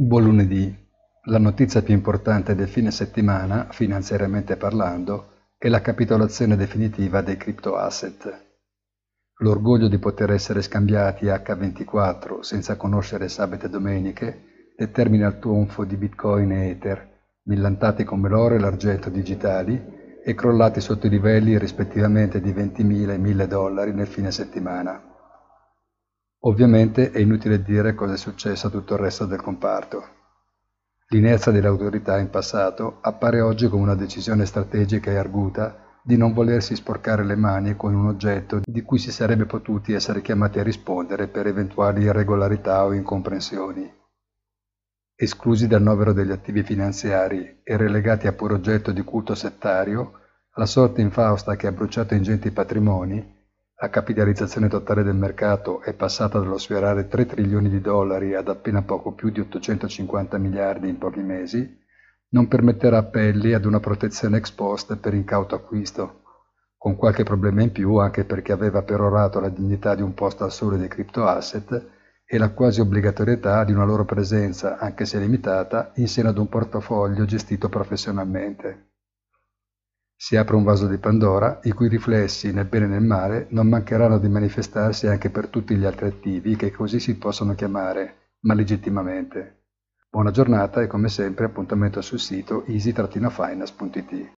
Buon lunedì. La notizia più importante del fine settimana, finanziariamente parlando, è la capitolazione definitiva dei cryptoasset. L'orgoglio di poter essere scambiati H24 senza conoscere sabete e domeniche determina il trionfo di Bitcoin e Ether, millantati come l'oro e l'argento digitali e crollati sotto i livelli rispettivamente di 20.000 e 1.000 dollari nel fine settimana. Ovviamente è inutile dire cosa è successo a tutto il resto del comparto. L'inerzia delle autorità in passato appare oggi come una decisione strategica e arguta di non volersi sporcare le mani con un oggetto di cui si sarebbe potuti essere chiamati a rispondere per eventuali irregolarità o incomprensioni. Esclusi dal novero degli attivi finanziari e relegati a puro oggetto di culto settario, la sorte infausta che ha bruciato ingenti patrimoni la capitalizzazione totale del mercato è passata dallo sfiorare 3 trilioni di dollari ad appena poco più di 850 miliardi in pochi mesi, non permetterà appelli ad una protezione ex post per incauto acquisto, con qualche problema in più anche perché aveva perorato la dignità di un posto al sole dei cryptoasset e la quasi obbligatorietà di una loro presenza, anche se limitata, in seno ad un portafoglio gestito professionalmente. Si apre un vaso di Pandora, i cui riflessi, nel bene e nel male, non mancheranno di manifestarsi anche per tutti gli altri attivi che così si possono chiamare, ma legittimamente. Buona giornata e come sempre appuntamento sul sito easy-finance.it.